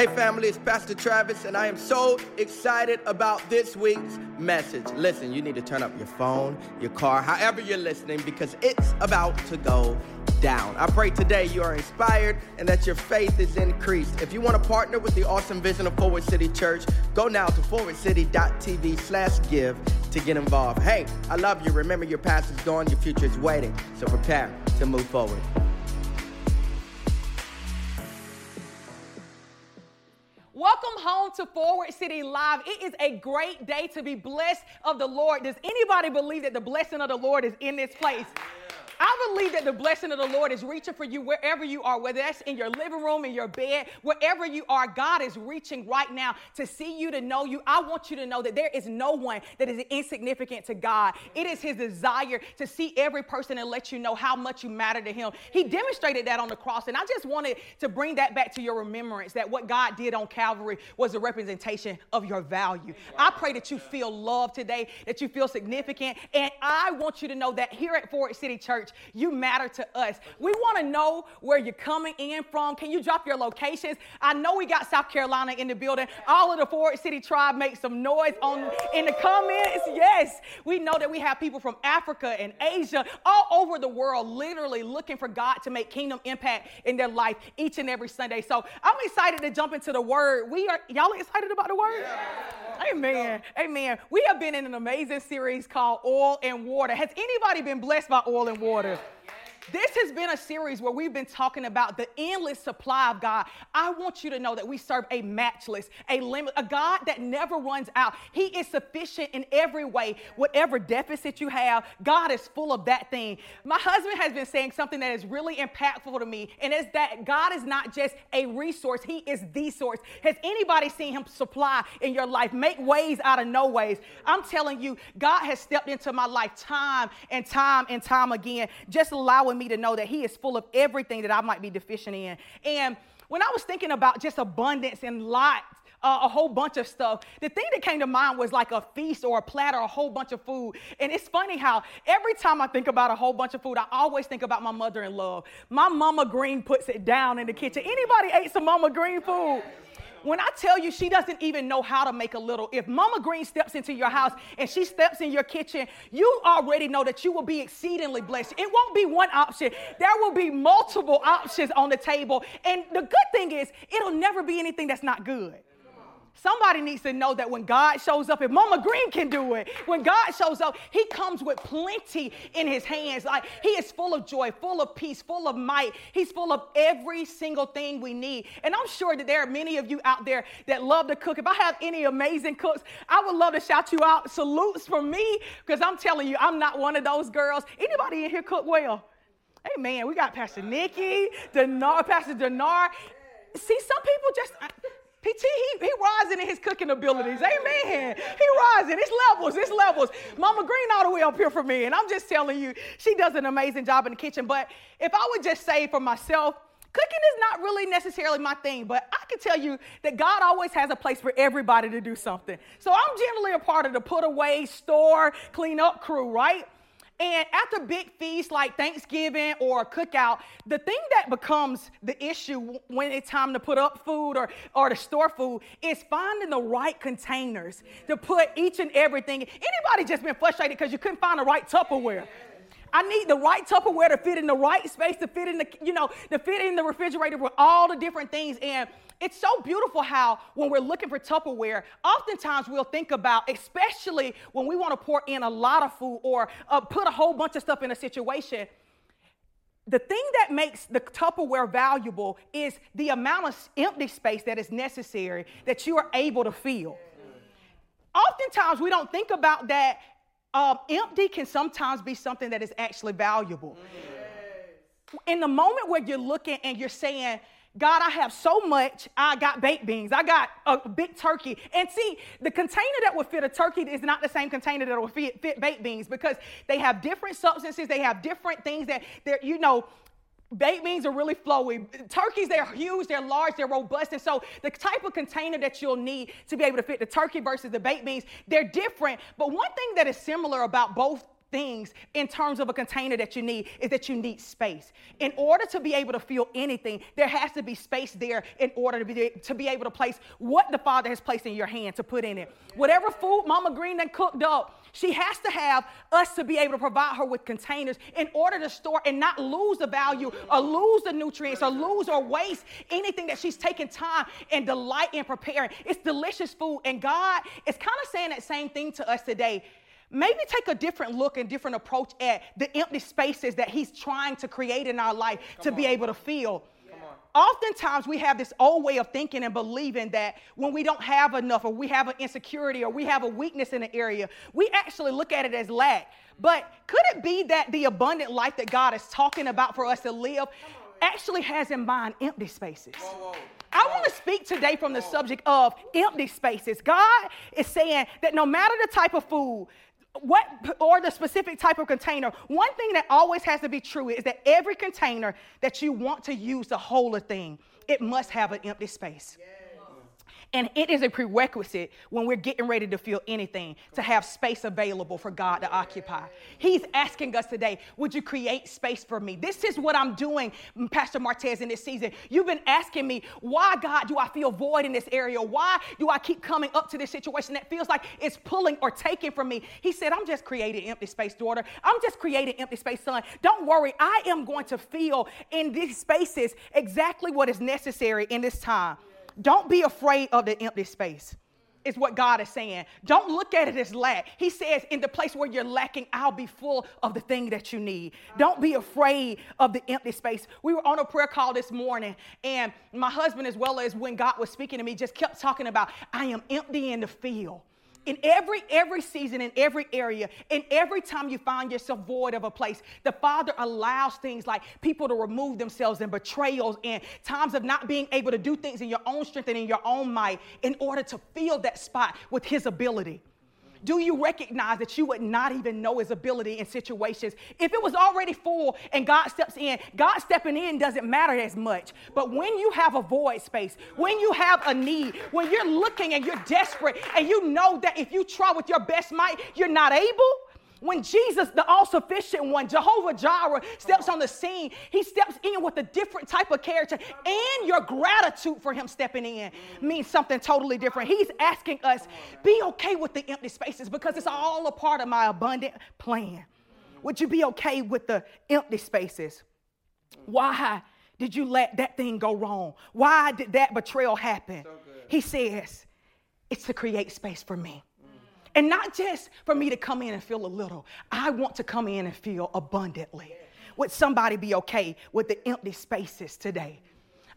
Hey, family, it's Pastor Travis, and I am so excited about this week's message. Listen, you need to turn up your phone, your car, however you're listening, because it's about to go down. I pray today you are inspired and that your faith is increased. If you want to partner with the awesome vision of Forward City Church, go now to forwardcity.tv slash give to get involved. Hey, I love you. Remember, your past is gone, your future is waiting. So prepare to move forward. Welcome to Forward City Live. It is a great day to be blessed of the Lord. Does anybody believe that the blessing of the Lord is in this place? I believe that the blessing of the Lord is reaching for you wherever you are, whether that's in your living room, in your bed, wherever you are. God is reaching right now to see you, to know you. I want you to know that there is no one that is insignificant to God. It is His desire to see every person and let you know how much you matter to Him. He demonstrated that on the cross, and I just wanted to bring that back to your remembrance that what God did on Calvary was a representation of your value. I pray that you feel loved today, that you feel significant, and I want you to know that here at Forward City Church, you matter to us. We want to know where you're coming in from. Can you drop your locations? I know we got South Carolina in the building. All of the Forward City tribe make some noise on in the comments. Yes, we know that we have people from Africa and Asia, all over the world, literally looking for God to make kingdom impact in their life each and every Sunday. So I'm excited to jump into the word. We are y'all excited about the word? Yeah. Amen. Amen. We have been in an amazing series called Oil and Water. Has anybody been blessed by oil and water? Water. This has been a series where we've been talking about the endless supply of God. I want you to know that we serve a matchless, a limit, a God that never runs out. He is sufficient in every way. Whatever deficit you have, God is full of that thing. My husband has been saying something that is really impactful to me, and it's that God is not just a resource, He is the source. Has anybody seen Him supply in your life, make ways out of no ways? I'm telling you, God has stepped into my life time and time and time again, just allowing me to know that He is full of everything that I might be deficient in. And when I was thinking about just abundance and lots, uh, a whole bunch of stuff. The thing that came to mind was like a feast or a platter, a whole bunch of food. And it's funny how every time I think about a whole bunch of food, I always think about my mother in law. My mama Greene puts it down in the kitchen. Anybody ate some mama Greene food? When I tell you she doesn't even know how to make a little, if Mama Greene steps into your house and she steps in your kitchen, you already know that you will be exceedingly blessed. It won't be one option, there will be multiple options on the table. And the good thing is, it'll never be anything that's not good. Somebody needs to know that when God shows up, if Mama Greene can do it, when God shows up, He comes with plenty in His hands. Like He is full of joy, full of peace, full of might. He's full of every single thing we need. And I'm sure that there are many of you out there that love to cook. If I have any amazing cooks, I would love to shout you out. Salutes from me, because I'm telling you, I'm not one of those girls. Anybody in here cook well? Hey man, we got Pastor Nikki, Denar, Pastor Denar. See, some people just PT, he, he rising in his cooking abilities. Amen. He rising. It's levels. It's levels. Mama Greene all the way up here for me. And I'm just telling you, she does an amazing job in the kitchen. But if I would just say for myself, cooking is not really necessarily my thing, but I can tell you that God always has a place for everybody to do something. So I'm generally a part of the put away, store, clean up crew, right? And after big feasts like Thanksgiving or a cookout, the thing that becomes the issue when it's time to put up food or, or to store food is finding the right containers to put each and everything. Anybody just been frustrated because you couldn't find the right Tupperware? I need the right Tupperware to fit in the right space, to fit in the, you know, to fit in the refrigerator with all the different things. And it's so beautiful how when we're looking for Tupperware, oftentimes we'll think about, especially when we want to pour in a lot of food or uh, put a whole bunch of stuff in a situation. The thing that makes the Tupperware valuable is the amount of empty space that is necessary that you are able to fill. Oftentimes, we don't think about that um, empty can sometimes be something that is actually valuable. Yes. In the moment where you're looking and you're saying, God, I have so much. I got baked beans. I got a big turkey. And see, the container that would fit a turkey is not the same container that will fit, fit baked beans because they have different substances. They have different things that they're, you know, Baked beans are really flowy. Turkeys, they're huge, they're large, they're robust. And so the type of container that you'll need to be able to fit the turkey versus the baked beans, they're different. But one thing that is similar about both things in terms of a container that you need is that you need space. In order to be able to feel anything, there has to be space there in order to be, to be able to place what the Father has placed in your hand to put in it. Whatever food Mama Greene then cooked up, she has to have us to be able to provide her with containers in order to store and not lose the value or lose the nutrients or lose or waste anything that she's taking time and delight in preparing. It's delicious food. And God is kind of saying that same thing to us today maybe take a different look and different approach at the empty spaces that he's trying to create in our life Come to on. be able to feel oftentimes we have this old way of thinking and believing that when we don't have enough or we have an insecurity or we have a weakness in an area, we actually look at it as lack. But could it be that the abundant life that God is talking about for us to live actually has in mind empty spaces? Whoa, whoa. I want to speak today from the subject of empty spaces. God is saying that no matter the type of food, what or the specific type of container one thing that always has to be true is that every container that you want to use to hold a thing it must have an empty space yeah. And it is a prerequisite when we're getting ready to feel anything to have space available for God to occupy. He's asking us today, Would you create space for me? This is what I'm doing, mm, Pastor Martez, in this season. You've been asking me, Why, God, do I feel void in this area? Why do I keep coming up to this situation that feels like it's pulling or taking from me? He said, I'm just creating empty space, daughter. I'm just creating empty space, son. Don't worry, I am going to feel in these spaces exactly what is necessary in this time. Don't be afraid of the empty space. Is what God is saying. Don't look at it as lack. He says, in the place where you're lacking, I'll be full of the thing that you need. Don't be afraid of the empty space. We were on a prayer call this morning, and my husband, as well as when God was speaking to me, just kept talking about, I am empty in the field in every every season in every area in every time you find yourself void of a place the father allows things like people to remove themselves and betrayals and times of not being able to do things in your own strength and in your own might in order to fill that spot with his ability do you recognize that you would not even know his ability in situations? If it was already full and God steps in, God stepping in doesn't matter as much. But when you have a void space, when you have a need, when you're looking and you're desperate and you know that if you try with your best might, you're not able, when Jesus, the all sufficient one, Jehovah Jireh, steps on the scene, he steps in with a different type of character, and your gratitude for him stepping in means something totally different. He's asking us, be okay with the empty spaces because it's all a part of my abundant plan. Would you be okay with the empty spaces? Why did you let that thing go wrong? Why did that betrayal happen? So he says, it's to create space for me. And not just for me to come in and feel a little, I want to come in and feel abundantly. Would somebody be okay with the empty spaces today?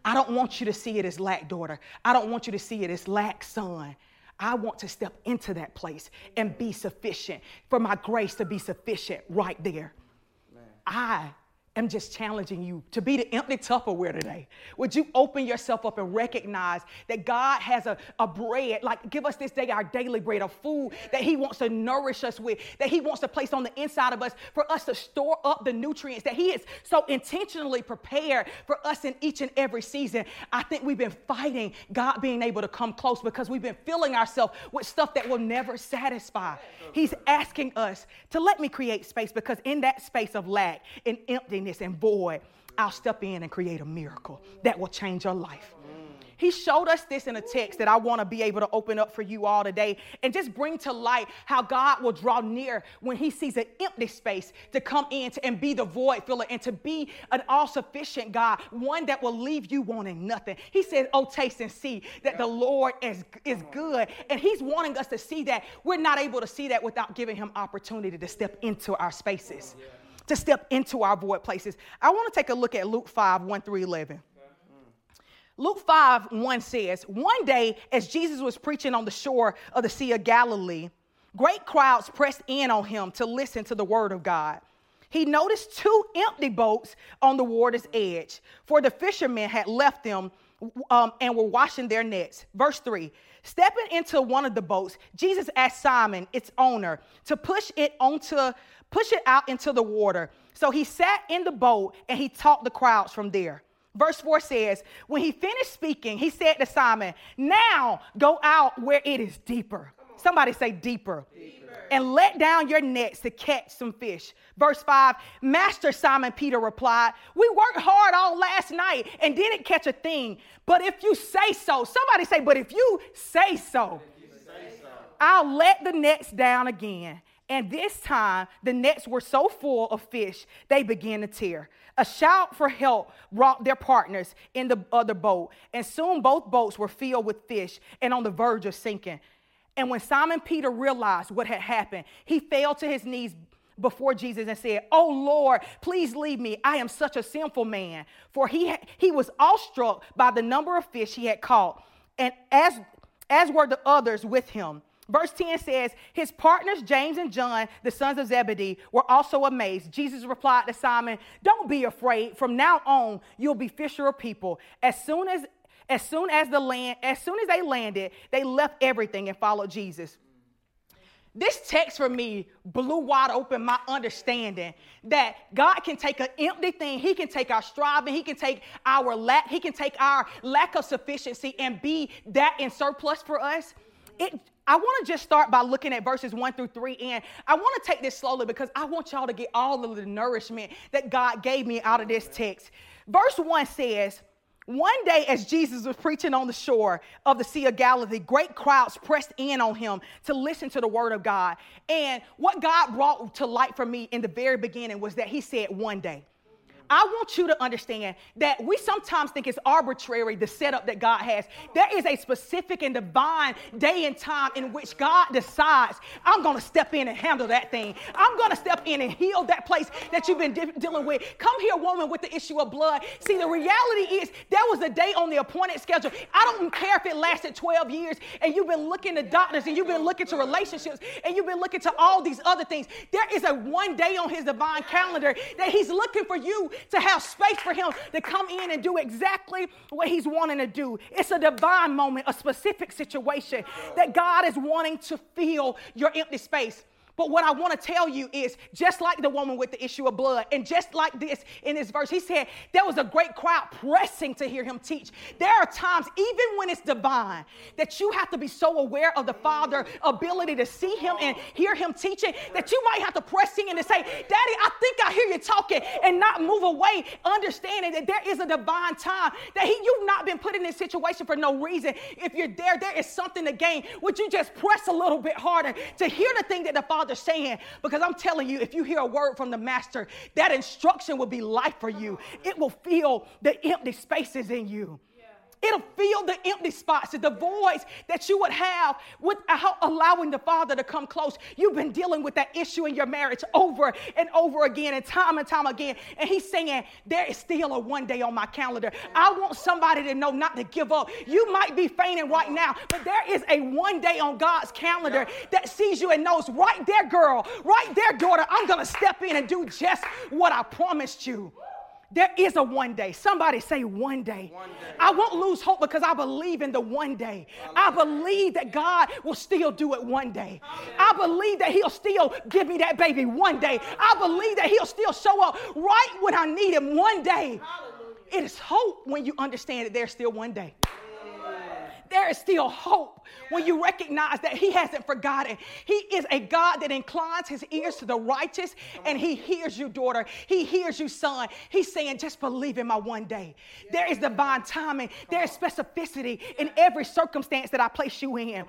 I don't want you to see it as lack, daughter. I don't want you to see it as lack, son. I want to step into that place and be sufficient, for my grace to be sufficient right there. Man. I am just challenging you to be the empty Tupperware today. Would you open yourself up and recognize that God has a, a bread, like give us this day our daily bread of food that He wants to nourish us with, that He wants to place on the inside of us for us to store up the nutrients that He is so intentionally prepared for us in each and every season. I think we've been fighting God being able to come close because we've been filling ourselves with stuff that will never satisfy. He's asking us to let me create space because in that space of lack and emptiness, and void, I'll step in and create a miracle that will change your life. He showed us this in a text that I want to be able to open up for you all today and just bring to light how God will draw near when He sees an empty space to come in to, and be the void filler and to be an all sufficient God, one that will leave you wanting nothing. He says, Oh, taste and see that the Lord is, is good. And He's wanting us to see that. We're not able to see that without giving Him opportunity to step into our spaces. Oh, yeah to step into our void places. I want to take a look at Luke 5 1 through 11. Luke 5 1 says, One day, as Jesus was preaching on the shore of the Sea of Galilee, great crowds pressed in on him to listen to the word of God. He noticed two empty boats on the water's edge, for the fishermen had left them um, and were washing their nets. Verse 3 Stepping into one of the boats, Jesus asked Simon, its owner, to push it onto push it out into the water. So he sat in the boat and he taught the crowds from there. Verse 4 says, When he finished speaking, he said to Simon, Now go out where it is deeper. Somebody say deeper. deeper. And let down your nets to catch some fish. Verse 5 Master Simon Peter replied, We worked hard all last night and didn't catch a thing. But if you say so, somebody say, But if you say so, you say so. I'll let the nets down again. And this time, the nets were so full of fish, they began to tear. A shout for help brought their partners in the other boat, and soon both boats were filled with fish and on the verge of sinking. And when Simon Peter realized what had happened, he fell to his knees before Jesus and said, Oh Lord, please leave me. I am such a sinful man. For he, he was awestruck by the number of fish he had caught, and as, as were the others with him. Verse 10 says, His partners, James and John, the sons of Zebedee, were also amazed. Jesus replied to Simon, Don't be afraid. From now on, you'll be fisher of people. As soon as as soon as the land, as soon as they landed, they left everything and followed Jesus. This text for me blew wide open my understanding that God can take an empty thing, He can take our striving, He can take our lack, He can take our lack of sufficiency and be that in surplus for us. It, I want to just start by looking at verses one through three, and I want to take this slowly because I want y'all to get all of the nourishment that God gave me out of this text. Verse one says, one day, as Jesus was preaching on the shore of the Sea of Galilee, great crowds pressed in on him to listen to the word of God. And what God brought to light for me in the very beginning was that he said, One day. I want you to understand that we sometimes think it's arbitrary the setup that God has. There is a specific and divine day and time in which God decides, I'm going to step in and handle that thing. I'm going to step in and heal that place that you've been de- dealing with. Come here, woman with the issue of blood. See, the reality is there was a day on the appointed schedule. I don't care if it lasted 12 years and you've been looking to doctors and you've been looking to relationships and you've been looking to all these other things. There is a one day on his divine calendar that he's looking for you to have space for him to come in and do exactly what he's wanting to do. It's a divine moment, a specific situation that God is wanting to fill your empty space. But what I want to tell you is just like the woman with the issue of blood, and just like this in this verse, he said there was a great crowd pressing to hear him teach. There are times, even when it's divine, that you have to be so aware of the Father's ability to see him and hear him teaching that you might have to press in and say, Daddy, I think I hear you talking, and not move away, understanding that there is a divine time that he, you've not been put in this situation for no reason. If you're there, there is something to gain. Would you just press a little bit harder to hear the thing that the Father Father saying, because I'm telling you, if you hear a word from the Master, that instruction will be life for you. It will fill the empty spaces in you. It'll fill the empty spots, the voids that you would have without allowing the Father to come close. You've been dealing with that issue in your marriage over and over again and time and time again. And He's saying, There is still a one day on my calendar. I want somebody to know not to give up. You might be fainting right now, but there is a one day on God's calendar that sees you and knows, right there, girl, right there, daughter, I'm going to step in and do just what I promised you. There is a one day. Somebody say one day. one day. I won't lose hope because I believe in the one day. I believe that God will still do it one day. I believe that He'll still give me that baby one day. I believe that He'll still show up right when I need Him one day. It is hope when you understand that there's still one day there is still hope when you recognize that He hasn't forgotten. He is a God that inclines His ears to the righteous and He hears you, daughter. He hears you, son. He's saying, just believe in my one day. There is divine timing, there is specificity in every circumstance that I place you in.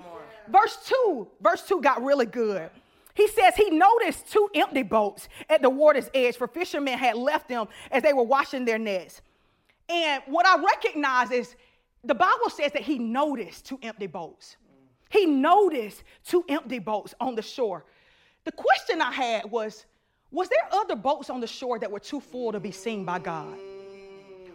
Verse 2, verse 2 got really good. He says he noticed two empty boats at the water's edge, for fishermen had left them as they were washing their nets. And what I recognize is the Bible says that he noticed two empty boats. He noticed two empty boats on the shore. The question I had was Was there other boats on the shore that were too full to be seen by God?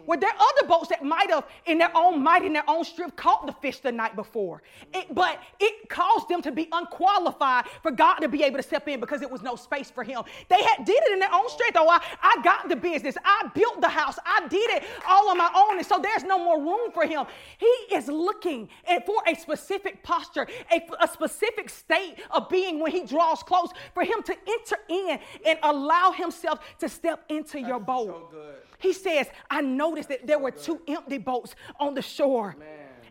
Were there other boats that might have, in their own might, in their own strength, caught the fish the night before? It, but it caused them to be unqualified for God to be able to step in because it was no space for Him. They had did it in their own strength. Oh, I, I got the business. I built the house. I did it all on my own. And so there's no more room for Him. He is looking for a specific posture, a, a specific state of being when He draws close, for Him to enter in and allow Himself to step into That's your boat. So he says, I noticed that there were two empty boats on the shore. Man.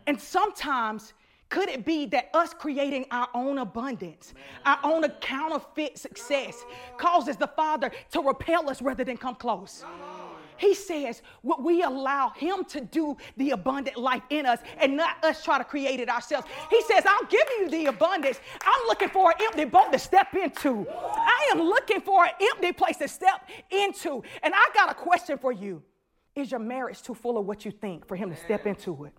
And sometimes Could it be that us creating our own abundance, our own counterfeit success, causes the Father to repel us rather than come close? He says, what we allow Him to do the abundant life in us and not us try to create it ourselves. He says, I'll give you the abundance. I'm looking for an empty boat to step into. I am looking for an empty place to step into. And I got a question for you Is your marriage too full of what you think for Him to step into it?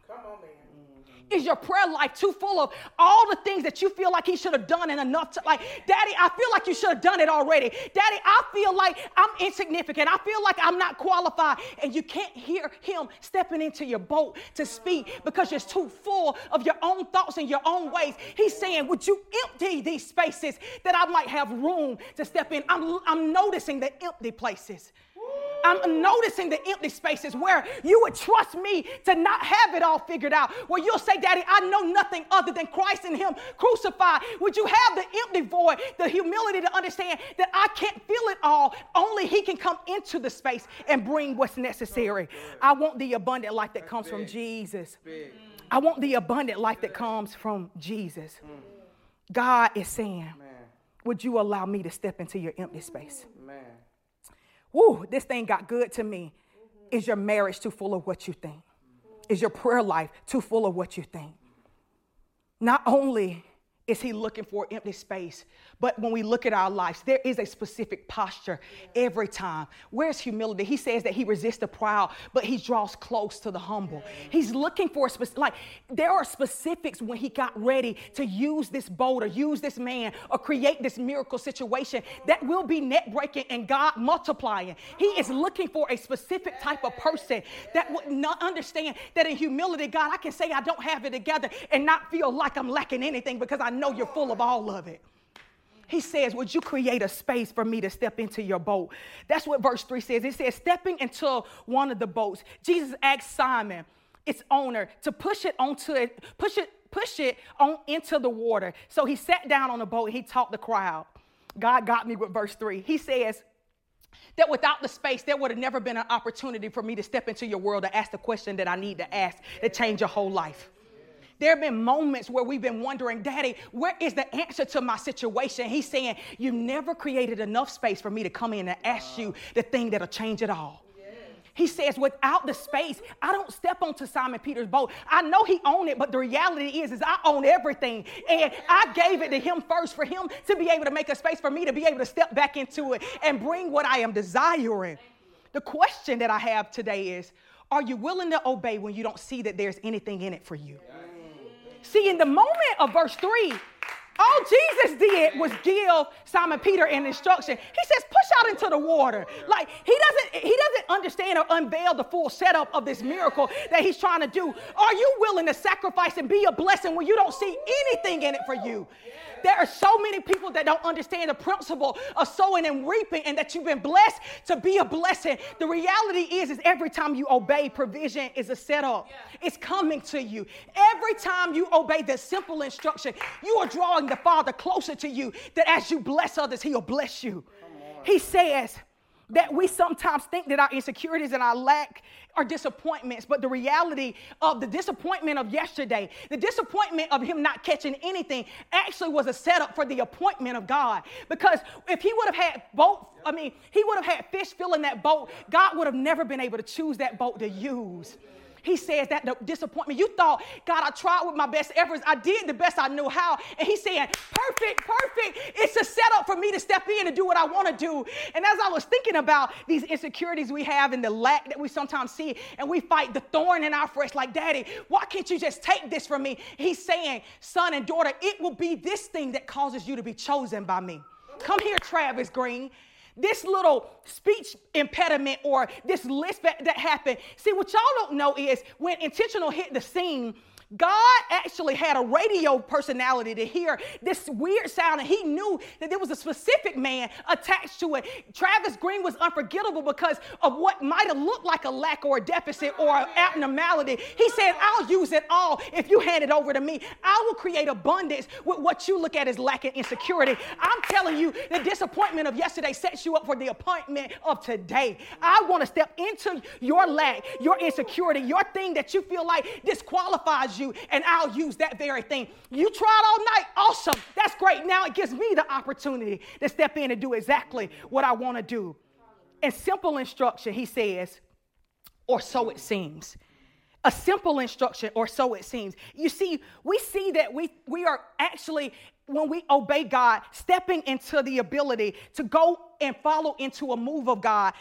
Is your prayer life too full of all the things that you feel like he should have done and enough to like, Daddy, I feel like you should have done it already. Daddy, I feel like I'm insignificant. I feel like I'm not qualified. And you can't hear him stepping into your boat to speak because you're too full of your own thoughts and your own ways. He's saying, Would you empty these spaces that I might have room to step in? I'm, I'm noticing the empty places. I'm noticing the empty spaces where you would trust me to not have it all figured out. Where you'll say, Daddy, I know nothing other than Christ and Him crucified. Would you have the empty void, the humility to understand that I can't feel it all? Only He can come into the space and bring what's necessary. I want the abundant life that comes from Jesus. I want the abundant life that comes from Jesus. God is saying, Would you allow me to step into your empty space? Whoo, this thing got good to me. Is your marriage too full of what you think? Is your prayer life too full of what you think? Not only is he looking for empty space, but when we look at our lives, there is a specific posture every time. Where's humility? He says that he resists the proud, but he draws close to the humble. He's looking for a specific, like, there are specifics when he got ready to use this boat or use this man or create this miracle situation that will be net breaking and God multiplying. He is looking for a specific type of person that would not understand that in humility, God, I can say I don't have it together and not feel like I'm lacking anything because I know you're full of all of it. He says, Would you create a space for me to step into your boat? That's what verse 3 says. It says, Stepping into one of the boats, Jesus asked Simon, its owner, to push it onto it, push it, push it on into the water. So he sat down on the boat and he taught the crowd. God got me with verse 3. He says, that without the space, there would have never been an opportunity for me to step into your world to ask the question that I need to ask to change your whole life. There have been moments where we've been wondering, Daddy, where is the answer to my situation? He's saying, You never created enough space for me to come in and ask you the thing that'll change it all. He says, without the space, I don't step onto Simon Peter's boat. I know he owned it, but the reality is, is I own everything. And I gave it to him first for him to be able to make a space for me to be able to step back into it and bring what I am desiring. The question that I have today is, are you willing to obey when you don't see that there's anything in it for you? See, in the moment of verse 3, all Jesus did was give Simon Peter an instruction. He says, push out into the water. Like he doesn't, he doesn't understand or unveil the full setup of this miracle that he's trying to do. Are you willing to sacrifice and be a blessing when you don't see anything in it for you? There are so many people that don't understand the principle of sowing and reaping and that you've been blessed to be a blessing. The reality is, is every time you obey, provision is a setup. It's coming to you. Every time you obey the simple instruction, you are drawing the Father closer to you that as you bless others, He'll bless you. He says, that we sometimes think that our insecurities and our lack are disappointments, but the reality of the disappointment of yesterday, the disappointment of him not catching anything, actually was a setup for the appointment of God. Because if he would have had boat, I mean, he would have had fish filling that boat, God would have never been able to choose that boat to use. He says that the disappointment. You thought, God, I tried with my best efforts. I did the best I knew how. And he's saying, perfect, perfect. It's a setup for me to step in and do what I want to do. And as I was thinking about these insecurities we have and the lack that we sometimes see, and we fight the thorn in our flesh, like, Daddy, why can't you just take this from me? He's saying, son and daughter, it will be this thing that causes you to be chosen by me. Come here, Travis Greene this little speech impediment or this list that, that happened. See, what y'all don't know is when intentional hit the scene, God actually had a radio personality to hear this weird sound, and he knew that there was a specific man attached to it. Travis Greene was unforgettable because of what might have looked like a lack or a deficit or an abnormality. He said, I'll use it all if you hand it over to me. I will create abundance with what you look at as lacking insecurity. I'm telling you, the disappointment of yesterday sets you up for the appointment of today. I want to step into your lack, your insecurity, your thing that you feel like disqualifies you you and I'll use that very thing. You tried all night, awesome. That's great. Now it gives me the opportunity to step in and do exactly what I want to do. And simple instruction, he says, or so it seems a simple instruction, or so it seems. You see, we see that we, we are actually, when we obey God, stepping into the ability to go and follow into a move of God.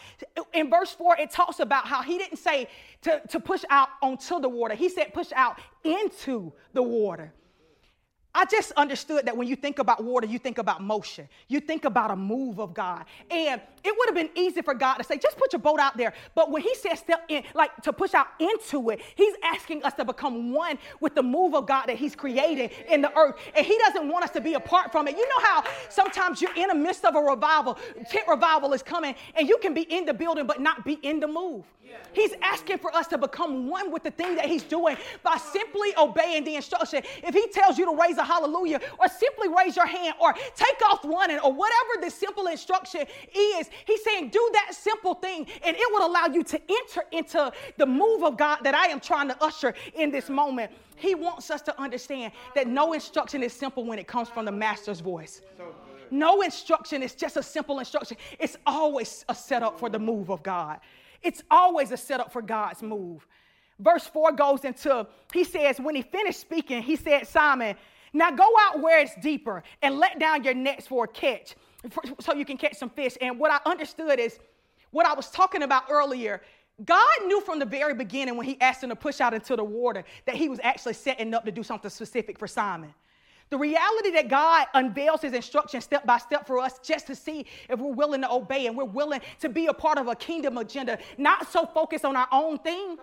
In verse 4, it talks about how he didn't say to, to push out onto the water, he said push out into the water. I just understood that when you think about water, you think about motion. You think about a move of God. And it would have been easy for God to say, just put your boat out there. But when He says step in, like to push out into it, He's asking us to become one with the move of God that He's created in the earth. And He doesn't want us to be apart from it. You know how sometimes you're in the midst of a revival, tent revival is coming, and you can be in the building but not be in the move. He's asking for us to become one with the thing that He's doing by simply obeying the instruction. If He tells you to raise a hallelujah, or simply raise your hand, or take off running, or whatever the simple instruction is, He's saying, do that simple thing, and it will allow you to enter into the move of God that I am trying to usher in this moment. He wants us to understand that no instruction is simple when it comes from the Master's voice. No instruction is just a simple instruction. It's always a setup for the move of God. It's always a setup for God's move. Verse 4 goes into, he says, when he finished speaking, he said, Simon, now go out where it's deeper and let down your nets for a catch for, so you can catch some fish. And what I understood is what I was talking about earlier. God knew from the very beginning when he asked him to push out into the water that he was actually setting up to do something specific for Simon. The reality that God unveils his instructions step by step for us just to see if we're willing to obey and we're willing to be a part of a kingdom agenda, not so focused on our own thing.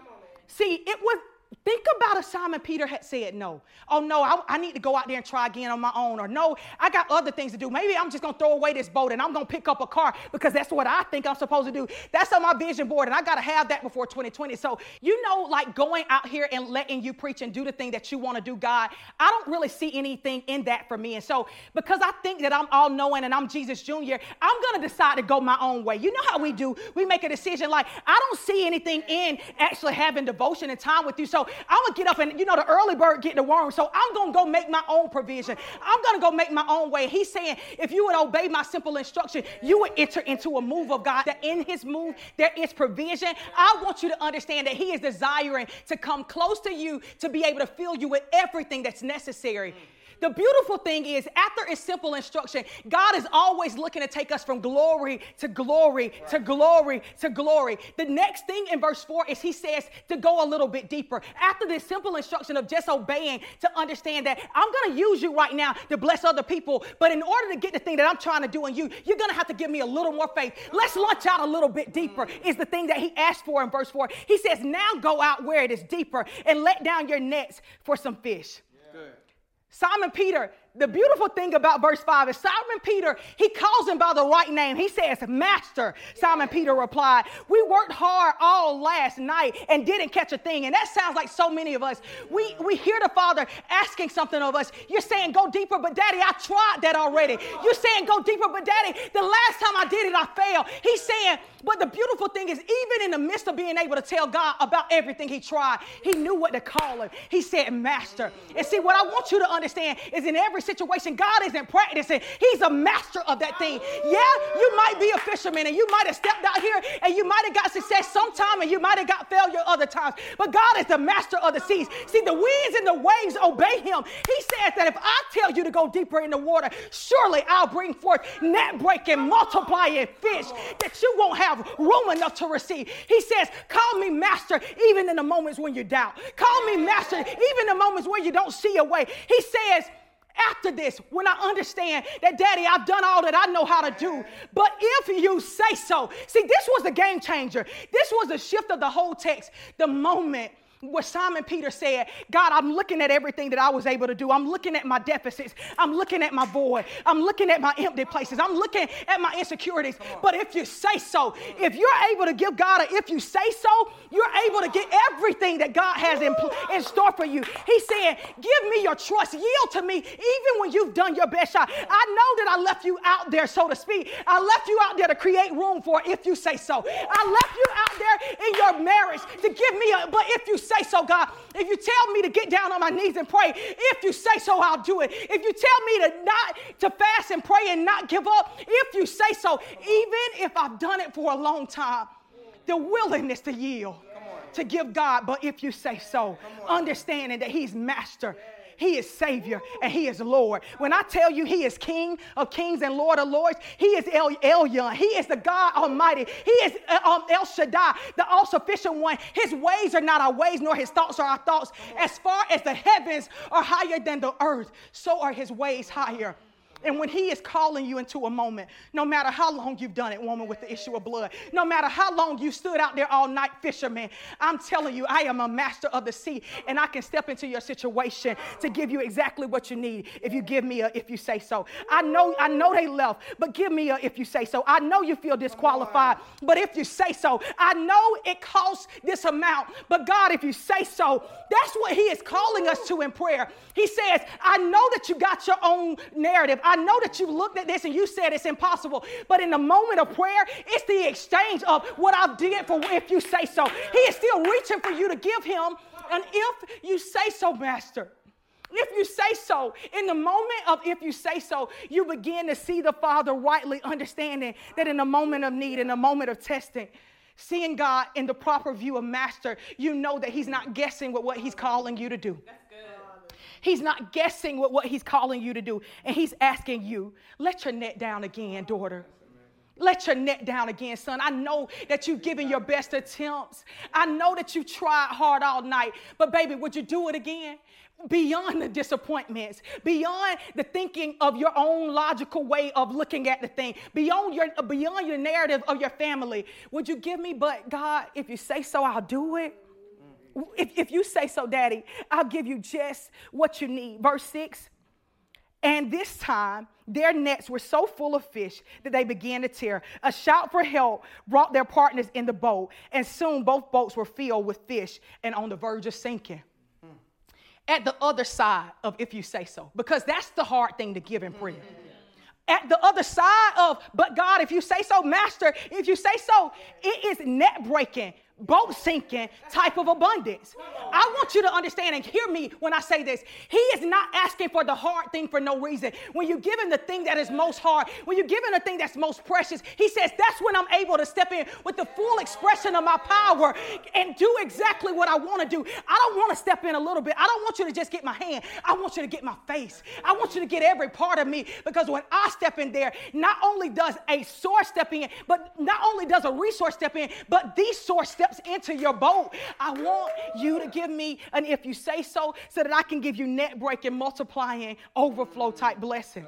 See, it was Think about if Simon Peter had said no. Oh, no, I, I, need to go out there and try again on my own. Or no, I got other things to do. Maybe I'm just going to throw away this boat and I'm going to pick up a car because that's what I think I'm supposed to do. That's on my vision board and I got to have that before 2020. So, you know, like going out here and letting you preach and do the thing that you want to do, God, I don't really see anything in that for me. And so, because I think that I'm all knowing and I'm Jesus Jr., I'm going to decide to go my own way. You know how we do. We make a decision like, I don't see anything in actually having devotion and time with you. So, I'm gonna get up and you know the early bird get the worm. So I'm gonna go make my own provision. I'm gonna go make my own way. He's saying, if you would obey my simple instruction, you would enter into a move of God. That in his move there is provision. I want you to understand that he is desiring to come close to you to be able to fill you with everything that's necessary. The beautiful thing is, after a simple instruction, God is always looking to take us from glory to glory to glory to glory. The next thing in verse 4 is He says to go a little bit deeper. After this simple instruction of just obeying, to understand that I'm going to use you right now to bless other people, but in order to get the thing that I'm trying to do in you, you're going to have to give me a little more faith. Let's launch out a little bit deeper, is the thing that He asked for in verse 4. He says, Now go out where it is deeper and let down your nets for some fish. Simon Peter the beautiful thing about verse 5 is Simon Peter, he calls him by the right name. He says, Master. Simon Peter replied, We worked hard all last night and didn't catch a thing. And that sounds like so many of us. We, we hear the Father asking something of us. You're saying, Go deeper, but Daddy, I tried that already. You're saying, Go deeper, but Daddy, the last time I did it, I failed. He's saying, But the beautiful thing is, even in the midst of being able to tell God about everything he tried, he knew what to call him. He said, Master. And see, what I want you to understand is in every situation, God isn't practicing. He's a master of that thing. Yeah, you might be a fisherman and you might have stepped out here and you might have got success sometime and you might have got failure other times. But God is the master of the seas. See, the winds and the waves obey him. He says that if I tell you to go deeper in the water, surely I'll bring forth net breaking, multiplying fish that you won't have room enough to receive. He says, Call me master even in the moments when you doubt. Call me master even in the moments where you don't see a way. He says, after this when I understand that, Daddy, I've done all that I know how to do. But if you say so, see, this was the game changer. This was the shift of the whole text. The moment where Simon Peter said, God, I'm looking at everything that I was able to do. I'm looking at my deficits. I'm looking at my void. I'm looking at my empty places. I'm looking at my insecurities. But if you say so, if you're able to give God a if you say so, you're able to get everything that God has in, in store for you. He said, Give me your trust. Yield to me even when you've done your best shot. I know that I left you out there, so to speak. I left you out there to create room for if you say so. I left you out there in your marriage to give me a, but if you say so, God, if you tell me to get down on my knees and pray, if you say so, I'll do it. If you tell me to not to fast and pray and not give up, if you say so, even if I've done it for a long time, the willingness to yield to give God, but if you say so, understanding that He's master. He is Savior and He is Lord. When I tell you He is King of kings and Lord of lords, He is El Elyon. He is the God Almighty. He is uh, um, El Shaddai, the all sufficient one. His ways are not our ways, nor His thoughts are our thoughts. As far as the heavens are higher than the earth, so are His ways higher. And when He is calling you into a moment, no matter how long you've done it, woman with the issue of blood, no matter how long you stood out there all night, fisherman, I'm telling you, I am a master of the sea, and I can step into your situation to give you exactly what you need if you give me a if you say so. I know, I know they left, but give me a if you say so. I know you feel disqualified, but if you say so, I know it costs this amount, but God, if you say so, that's what He is calling us to in prayer. He says, I know that you got your own narrative. I know that you looked at this and you said it's impossible, but in the moment of prayer, it's the exchange of what I did for if you say so. He is still reaching for you to give him, and if you say so, Master. If you say so, in the moment of if you say so, you begin to see the Father rightly understanding that in a moment of need, in a moment of testing, seeing God in the proper view of master, you know that He's not guessing with what He's calling you to do. He's not guessing with what he's calling you to do. And he's asking you, let your net down again, daughter. Let your net down again, son. I know that you've given your best attempts. I know that you tried hard all night. But, baby, would you do it again? Beyond the disappointments, beyond the thinking of your own logical way of looking at the thing, beyond your beyond your narrative of your family, would you give me? But God, if you say so, I'll do it. If, if you say so, Daddy, I'll give you just what you need. Verse 6 And this time, their nets were so full of fish that they began to tear. A shout for help brought their partners in the boat, and soon both boats were filled with fish and on the verge of sinking. At the other side of if you say so, because that's the hard thing to give in prayer. At the other side of, but God, if you say so, Master, if you say so, it is net breaking boat sinking type of abundance. I want you to understand and hear me when I say this. He is not asking for the hard thing for no reason. When you give him the thing that is most hard, when you give him the thing that's most precious, he says, That's when I'm able to step in with the full expression of my power and do exactly what I want to do. I don't want to step in a little bit. I don't want you to just get my hand. I want you to get my face. I want you to get every part of me because when I step in there, not only does a source step in, but not only does a resource step in, but the source step steps into your boat. I want you to give me an if you say so, so that I can give you net breaking, multiplying, overflow type blessing.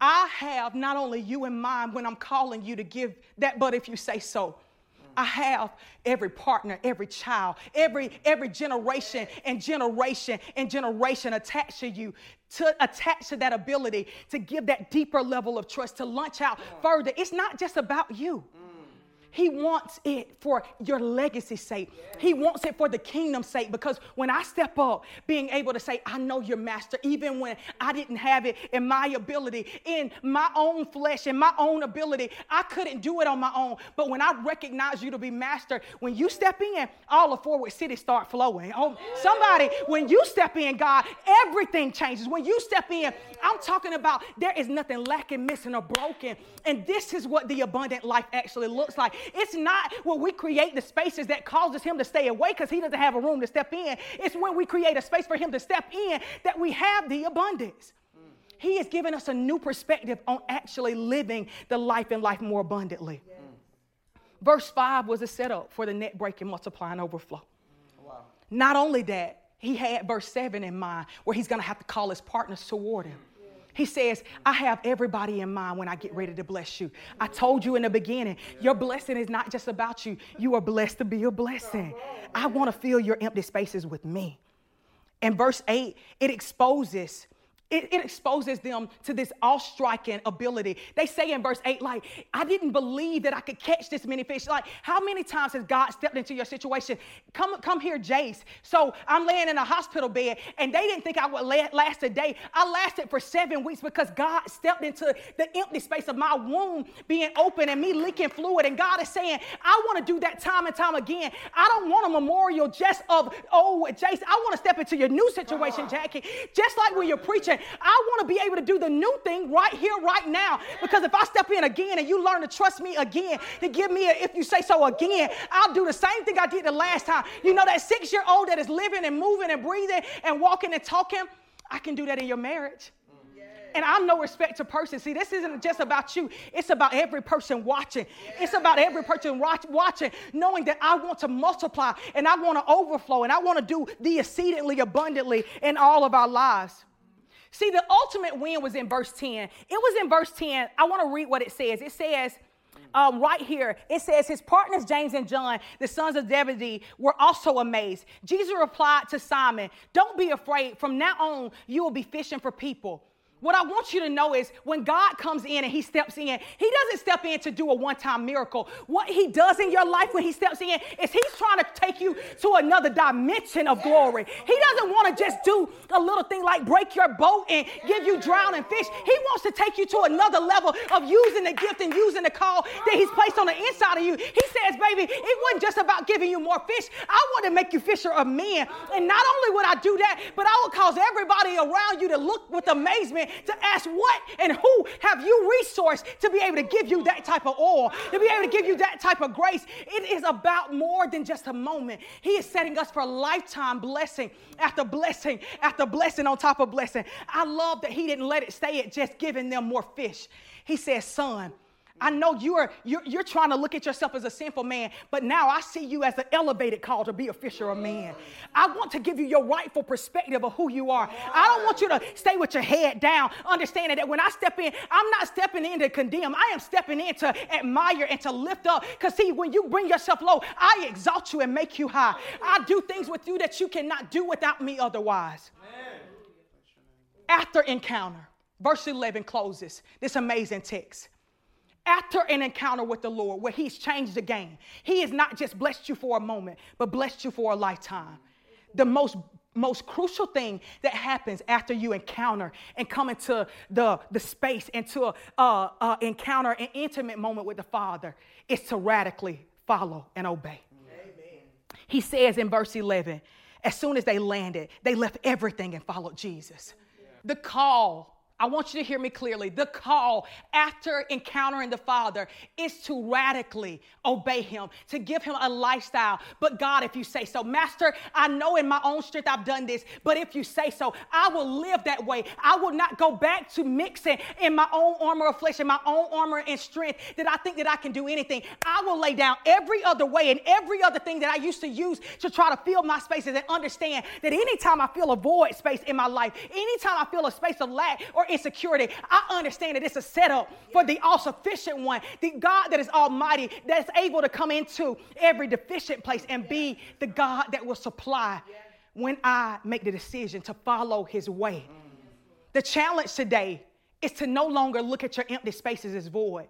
I have not only you in mind when I'm calling you to give that, but if you say so. I have every partner, every child, every every generation and generation and generation attached to you, to attach to that ability to give that deeper level of trust, to launch out further. It's not just about you. He wants it for your legacy's sake. He wants it for the kingdom's sake because when I step up, being able to say, I know your master, even when I didn't have it in my ability, in my own flesh, in my own ability, I couldn't do it on my own. But when I recognize you to be master, when you step in, all the forward cities start flowing. Oh, somebody, when you step in, God, everything changes. When you step in, I'm talking about there is nothing lacking, missing, or broken. And this is what the abundant life actually looks like. It's not when we create the spaces that causes him to stay away because he doesn't have a room to step in. It's when we create a space for him to step in that we have the abundance. He has given us a new perspective on actually living the life and life more abundantly. Yeah. Verse 5 was a setup for the net breaking, multiplying overflow. Wow. Not only that, he had verse 7 in mind where he's going to have to call his partners toward him. He says, I have everybody in mind when I get ready to bless you. I told you in the beginning, your blessing is not just about you. You are blessed to be a blessing. I want to fill your empty spaces with me. In verse 8, it exposes it, it, exposes them to this awe-striking ability. They say in verse 8, like, I didn't believe that I could catch this many fish. Like, how many times has God stepped into your situation? Come, come here, Jace. So I'm laying in a hospital bed, and they didn't think I would last a day. I lasted for seven weeks because God stepped into the empty space of my womb being open and me leaking fluid. And God is saying, I want to do that time and time again. I don't want a memorial just of, oh, Jace, I want to step into your new situation, Jackie. Just like when you're preaching, I want to be able to do the new thing right here, right now. Because if I step in again and you learn to trust me again, to give me a, if you say so again, I'll do the same thing I did the last time. You know, that six year old that is living and moving and breathing and walking and talking, I can do that in your marriage. And I'm no respect to person. See, this isn't just about you. It's about every person watching. It's about every person watch, watching, knowing that I want to multiply and I want to overflow and I want to do the exceedingly abundantly in all of our lives. See, the ultimate win was in verse 10. It was in verse 10. I want to read what it says. It says, um, right here, it says, His partners, James and John, the sons of Zebedee, were also amazed. Jesus replied to Simon, Don't be afraid. From now on, you will be fishing for people. What I want you to know is when God comes in and He steps in, He doesn't step in to do a one time miracle. What He does in your life when He steps in is He's trying to take you to another dimension of glory. He doesn't want to just do a little thing like break your boat and give you drowning fish. He wants to take you to another level of using the gift and using the call that He's placed on the inside of you. He says, baby, it wasn't just about giving you more fish. I want to make you fisher of men. And not only would I do that, but I would cause everybody around you to look with amazement to ask what and who have you resourced to be able to give you that type of oil, to be able to give you that type of grace. It is about more than just a moment. He is setting us for a lifetime blessing after blessing after blessing on top of blessing. I love that he didn't let it stay at just giving them more fish. He says, son, I know you are you're, you're, trying to look at yourself as a sinful man, but now I see you as an elevated call to be a fisher of men. I want to give you your rightful perspective of who you are. I don't want you to stay with your head down, understanding that when I step in, I'm not stepping in to condemn. I am stepping in to admire and to lift up. Because see, when you bring yourself low, I exalt you and make you high. I do things with you that you cannot do without me otherwise. After encounter, verse 11 closes this amazing text after an encounter with the Lord where He's changed the game, He has not just blessed you for a moment, but blessed you for a lifetime. The most most crucial thing that happens after you encounter and come into the, the space into a, a encounter an intimate moment with the Father is to radically follow and obey. Amen. He says in verse 11, as soon as they landed, they left everything and followed Jesus. Yeah. The call I want you to hear me clearly. The call after encountering the Father is to radically obey Him, to give Him a lifestyle. But God, if you say so, Master, I know in my own strength I've done this, but if you say so, I will live that way. I will not go back to mixing in my own armor of flesh and my own armor and strength that I think that I can do anything. I will lay down every other way and every other thing that I used to use to try to fill my spaces and understand that anytime I feel a void space in my life, anytime I feel a space of lack or insecurity. I understand that it's a setup for the all sufficient one, the God that is almighty, that's able to come into every deficient place and be the God that will supply when I make the decision to follow his way. The challenge today is to no longer look at your empty spaces as void.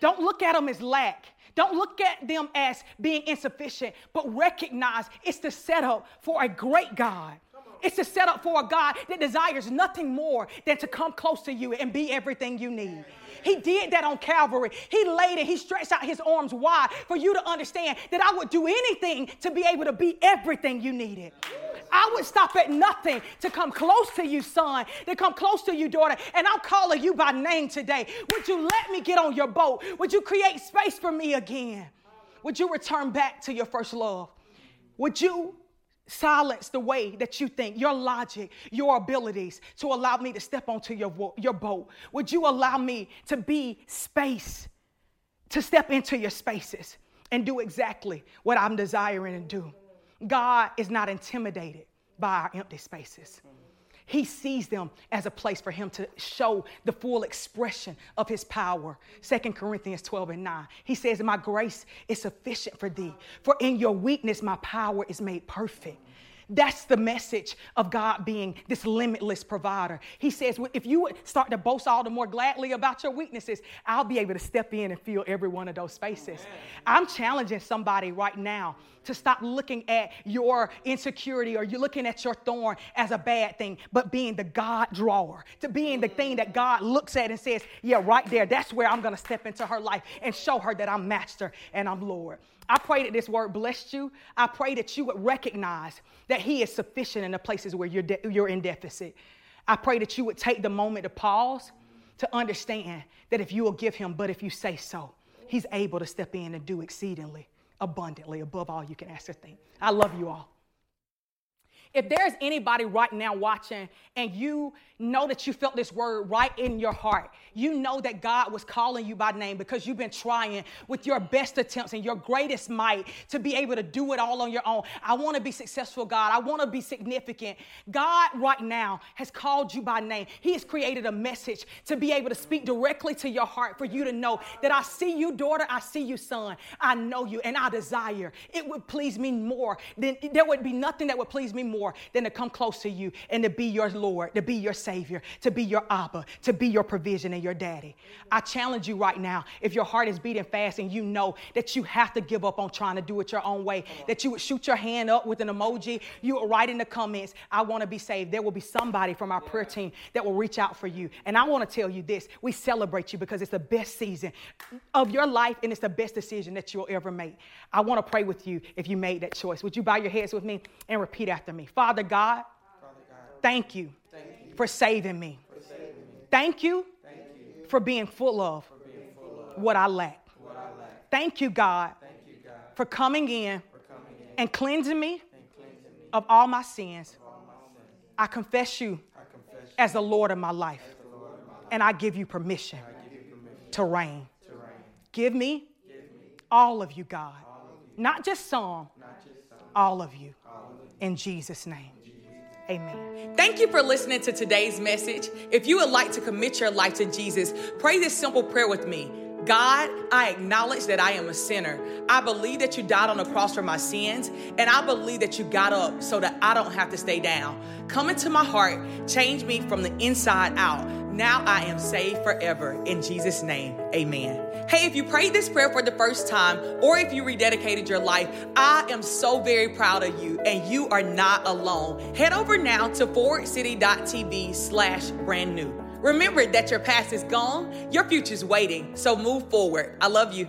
Don't look at them as lack. Don't look at them as being insufficient, but recognize it's the setup for a great God it's a setup for a God that desires nothing more than to come close to you and be everything you need. He did that on Calvary. He laid it, he stretched out his arms wide for you to understand that I would do anything to be able to be everything you needed. I would stop at nothing to come close to you, son, to come close to you, daughter. And I'm calling you by name today. Would you let me get on your boat? Would you create space for me again? Would you return back to your first love? Would you silence the way that you think, your logic, your abilities to allow me to step onto your, your boat? Would you allow me to be space, to step into your spaces and do exactly what I'm desiring to do? God is not intimidated by our empty spaces. He sees them as a place for him to show the full expression of his power. 2 Corinthians 12 and 9. He says, My grace is sufficient for thee, for in your weakness my power is made perfect. That's the message of God being this limitless provider. He says, if you would start to boast all the more gladly about your weaknesses, I'll be able to step in and fill every one of those spaces. I'm challenging somebody right now to stop looking at your insecurity or you're looking at your thorn as a bad thing, but being the God drawer, to being the thing that God looks at and says, Yeah, right there, that's where I'm gonna step into her life and show her that I'm master and I'm Lord. I pray that this word blessed you. I pray that you would recognize that He is sufficient in the places where you're, de- you're in deficit. I pray that you would take the moment to pause to understand that if you will give Him, but if you say so, He's able to step in and do exceedingly abundantly above all you can ask or think. I love you all. If there's anybody right now watching and you know that you felt this word right in your heart, you know that God was calling you by name because you've been trying with your best attempts and your greatest might to be able to do it all on your own. I want to be successful, God. I want to be significant. God, right now, has called you by name. He has created a message to be able to speak directly to your heart for you to know that I see you, daughter. I see you, son. I know you and I desire. It would please me more than there would be nothing that would please me more more than to come close to you and to be your Lord, to be your Savior, to be your Abba, to be your provision and your daddy. I challenge you right now, if your heart is beating fast and you know that you have to give up on trying to do it your own way, that you would shoot your hand up with an emoji, you would write in the comments, I want to be saved. There will be somebody from our prayer team that will reach out for you. And I want to tell you this we celebrate you because it's the best season of your life and it's the best decision that you'll ever make. I want to pray with you if you made that choice. Would you bow your heads with me and repeat after me? Father God, Father God thank, you thank you for saving me. For saving me. Thank, you thank you for being full of, being full of what, I lack. what I lack. Thank you, God, thank you, God for, coming in, for coming in and cleansing me, and cleansing me of all my sins. All my sins. I, confess you, I confess you as the Lord of my life. Of my life. And I give you permission, give you permission to, reign. to reign. Give me, give me all of you, God. Not just some, Not just some. all of you. In Jesus' name. Amen. Thank you for listening to today's message. If you would like to commit your life to Jesus, pray this simple prayer with me. God, I acknowledge that I am a sinner. I believe that you died on the cross for my sins, and I believe that you got up so that I don't have to stay down. Come into my heart, change me from the inside out. Now I am saved forever. In Jesus' name, amen. Hey, if you prayed this prayer for the first time or if you rededicated your life, I am so very proud of you and you are not alone. Head over now to forwardcity.tv slash brand new. Remember that your past is gone, your future's waiting, so move forward. I love you.